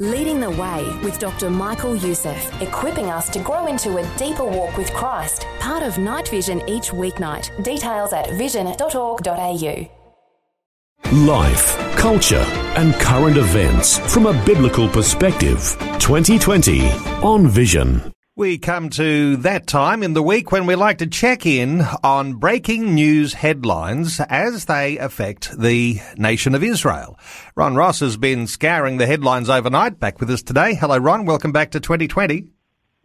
Leading the Way with Dr. Michael Youssef, equipping us to grow into a deeper walk with Christ. Part of Night Vision each weeknight. Details at vision.org.au. Life, culture, and current events from a biblical perspective. 2020 on Vision. We come to that time in the week when we like to check in on breaking news headlines as they affect the nation of Israel. Ron Ross has been scouring the headlines overnight. Back with us today. Hello, Ron. Welcome back to 2020.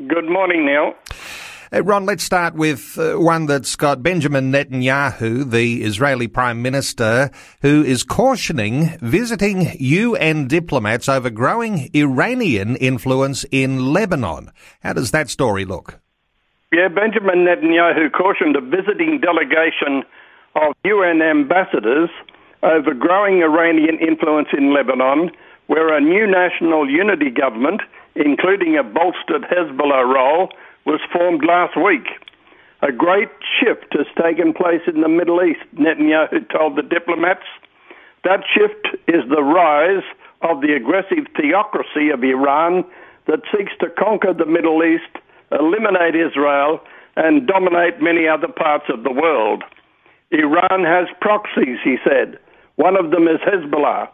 Good morning, Neil. Uh, Ron, let's start with uh, one that's got Benjamin Netanyahu, the Israeli Prime Minister, who is cautioning visiting UN diplomats over growing Iranian influence in Lebanon. How does that story look? Yeah, Benjamin Netanyahu cautioned a visiting delegation of UN ambassadors over growing Iranian influence in Lebanon, where a new national unity government, including a bolstered Hezbollah role, was formed last week. A great shift has taken place in the Middle East, Netanyahu told the diplomats. That shift is the rise of the aggressive theocracy of Iran that seeks to conquer the Middle East, eliminate Israel, and dominate many other parts of the world. Iran has proxies, he said. One of them is Hezbollah.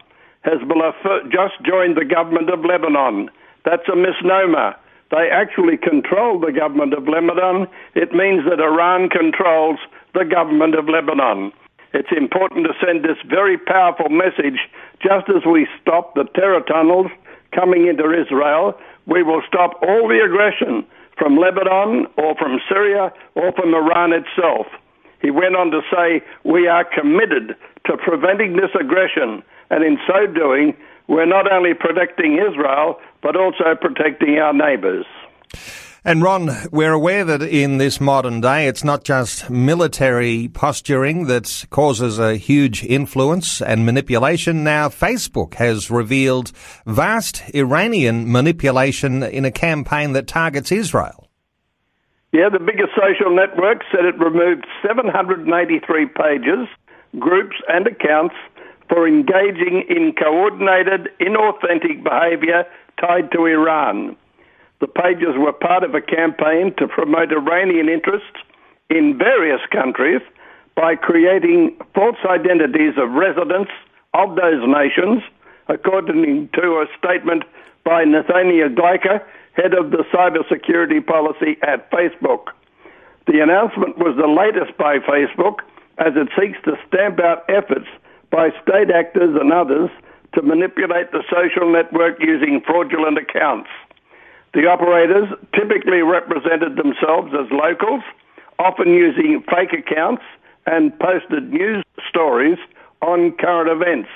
Hezbollah just joined the government of Lebanon. That's a misnomer they actually control the government of Lebanon, it means that Iran controls the government of Lebanon. It's important to send this very powerful message just as we stop the terror tunnels coming into Israel, we will stop all the aggression from Lebanon or from Syria or from Iran itself. He went on to say, We are committed to preventing this aggression, and in so doing, we're not only protecting Israel, but also protecting our neighbours. And Ron, we're aware that in this modern day, it's not just military posturing that causes a huge influence and manipulation. Now, Facebook has revealed vast Iranian manipulation in a campaign that targets Israel. Yeah, the biggest social network said it removed 783 pages, groups, and accounts for engaging in coordinated, inauthentic behaviour tied to Iran. The pages were part of a campaign to promote Iranian interests in various countries by creating false identities of residents of those nations, according to a statement by Nathaniel Gleicher, head of the cybersecurity policy at Facebook. The announcement was the latest by Facebook as it seeks to stamp out efforts by state actors and others to manipulate the social network using fraudulent accounts. The operators typically represented themselves as locals, often using fake accounts, and posted news stories on current events,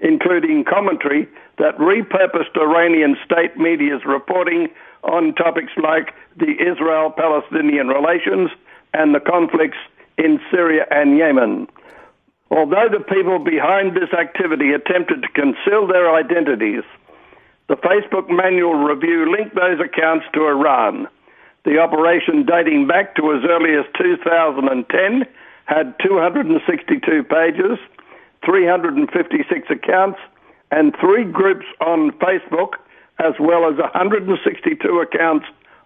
including commentary that repurposed Iranian state media's reporting on topics like the Israel Palestinian relations and the conflicts in Syria and Yemen. Although the people behind this activity attempted to conceal their identities, the Facebook manual review linked those accounts to Iran. The operation dating back to as early as 2010 had 262 pages, 356 accounts, and three groups on Facebook, as well as 162 accounts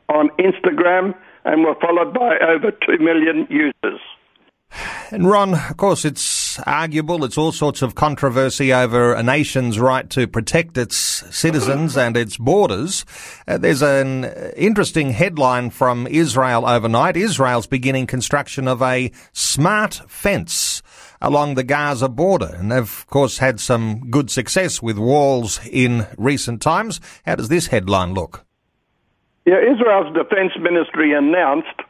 on Instagram, and were followed by over 2 million users. And Ron, of course, it's arguable. It's all sorts of controversy over a nation's right to protect its citizens and its borders. Uh, there's an interesting headline from Israel overnight. Israel's beginning construction of a smart fence along the Gaza border. And they've, of course, had some good success with walls in recent times. How does this headline look? Yeah, Israel's defense ministry announced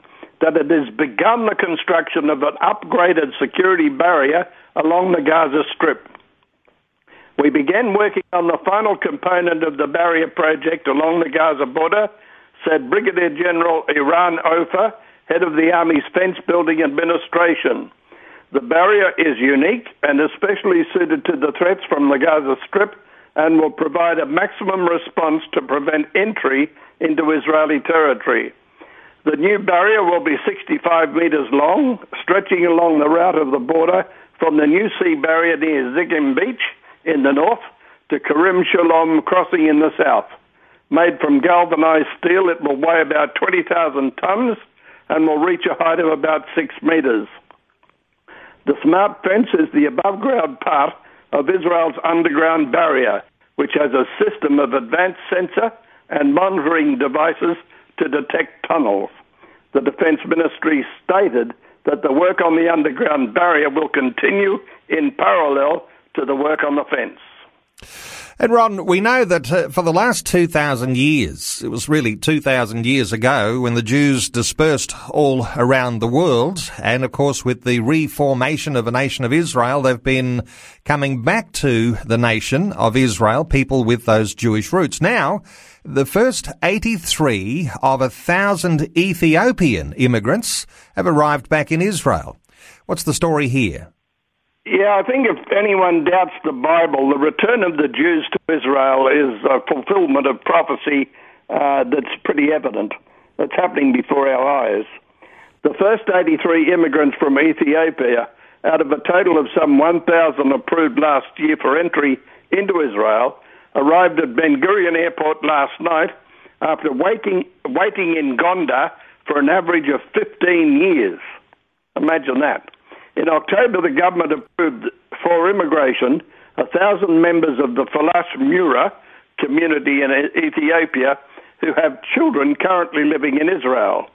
that it has begun the construction of an upgraded security barrier along the Gaza Strip. We began working on the final component of the barrier project along the Gaza border, said Brigadier General Eran Ofer, head of the Army's Fence Building Administration. The barrier is unique and especially suited to the threats from the Gaza Strip and will provide a maximum response to prevent entry into Israeli territory. The new barrier will be 65 metres long, stretching along the route of the border from the new sea barrier near Zikim Beach in the north to Kerem Shalom crossing in the south. Made from galvanized steel, it will weigh about 20,000 tons and will reach a height of about six meters. The smart fence is the above ground part of Israel's underground barrier, which has a system of advanced sensor and monitoring devices to detect tunnels. The Defence Ministry stated that the work on the underground barrier will continue in parallel to the work on the fence. And Ron, we know that uh, for the last 2,000 years, it was really 2,000 years ago when the Jews dispersed all around the world. And of course, with the reformation of a nation of Israel, they've been coming back to the nation of Israel, people with those Jewish roots. Now, the first 83 of a thousand Ethiopian immigrants have arrived back in Israel. What's the story here? Yeah, I think if anyone doubts the Bible, the return of the Jews to Israel is a fulfillment of prophecy uh, that's pretty evident. That's happening before our eyes. The first 83 immigrants from Ethiopia, out of a total of some 1,000 approved last year for entry into Israel, arrived at Ben Gurion Airport last night after waiting, waiting in Gondar for an average of 15 years. Imagine that. In October, the government approved for immigration a thousand members of the Falash Mura community in Ethiopia who have children currently living in Israel.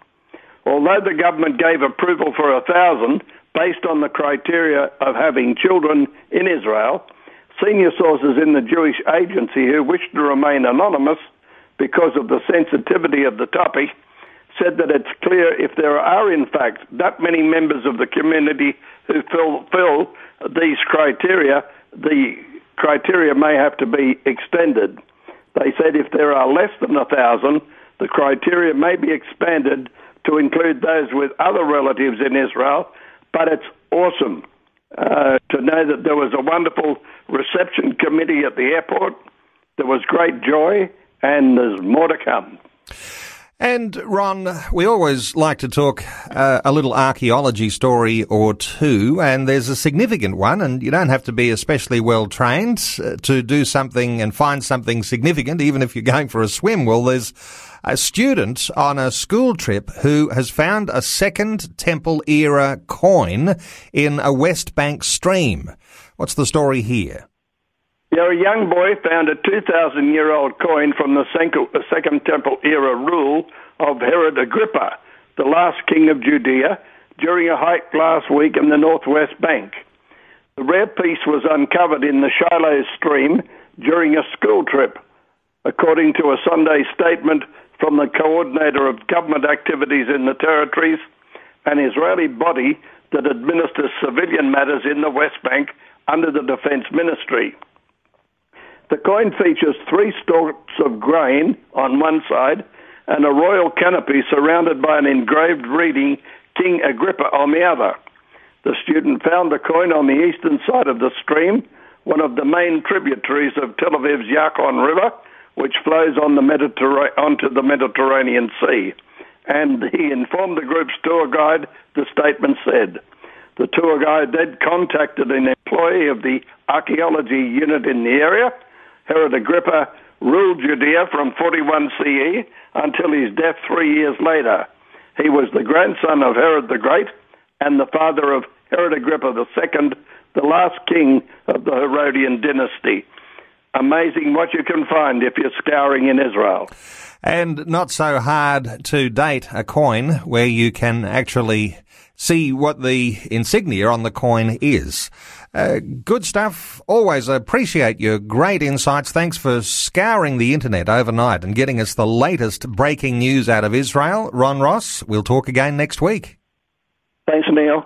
Although the government gave approval for a thousand based on the criteria of having children in Israel, senior sources in the Jewish agency who wished to remain anonymous because of the sensitivity of the topic said that it's clear if there are, in fact, that many members of the community who fill, fill these criteria, the criteria may have to be extended. They said if there are less than a thousand, the criteria may be expanded to include those with other relatives in Israel, but it's awesome uh, to know that there was a wonderful reception committee at the airport. There was great joy, and there's more to come. And Ron, we always like to talk uh, a little archaeology story or two, and there's a significant one, and you don't have to be especially well trained uh, to do something and find something significant, even if you're going for a swim. Well, there's a student on a school trip who has found a second Temple era coin in a West Bank stream. What's the story here? Yeah, a young boy found a 2,000 year old coin from the Second Temple era rule of Herod Agrippa, the last king of Judea, during a hike last week in the Northwest Bank. The rare piece was uncovered in the Shiloh stream during a school trip, according to a Sunday statement from the coordinator of government activities in the territories, an Israeli body that administers civilian matters in the West Bank under the Defense Ministry. The coin features three stalks of grain on one side and a royal canopy surrounded by an engraved reading King Agrippa on the other. The student found the coin on the eastern side of the stream, one of the main tributaries of Tel Aviv's Yarkon River, which flows on the Mediterra- onto the Mediterranean Sea. And he informed the group's tour guide, the statement said. The tour guide then contacted an employee of the archaeology unit in the area Herod Agrippa ruled Judea from 41 CE until his death three years later. He was the grandson of Herod the Great and the father of Herod Agrippa II, the last king of the Herodian dynasty. Amazing what you can find if you're scouring in Israel. And not so hard to date a coin where you can actually see what the insignia on the coin is. Uh, good stuff. Always appreciate your great insights. Thanks for scouring the internet overnight and getting us the latest breaking news out of Israel. Ron Ross, we'll talk again next week. Thanks, Neil.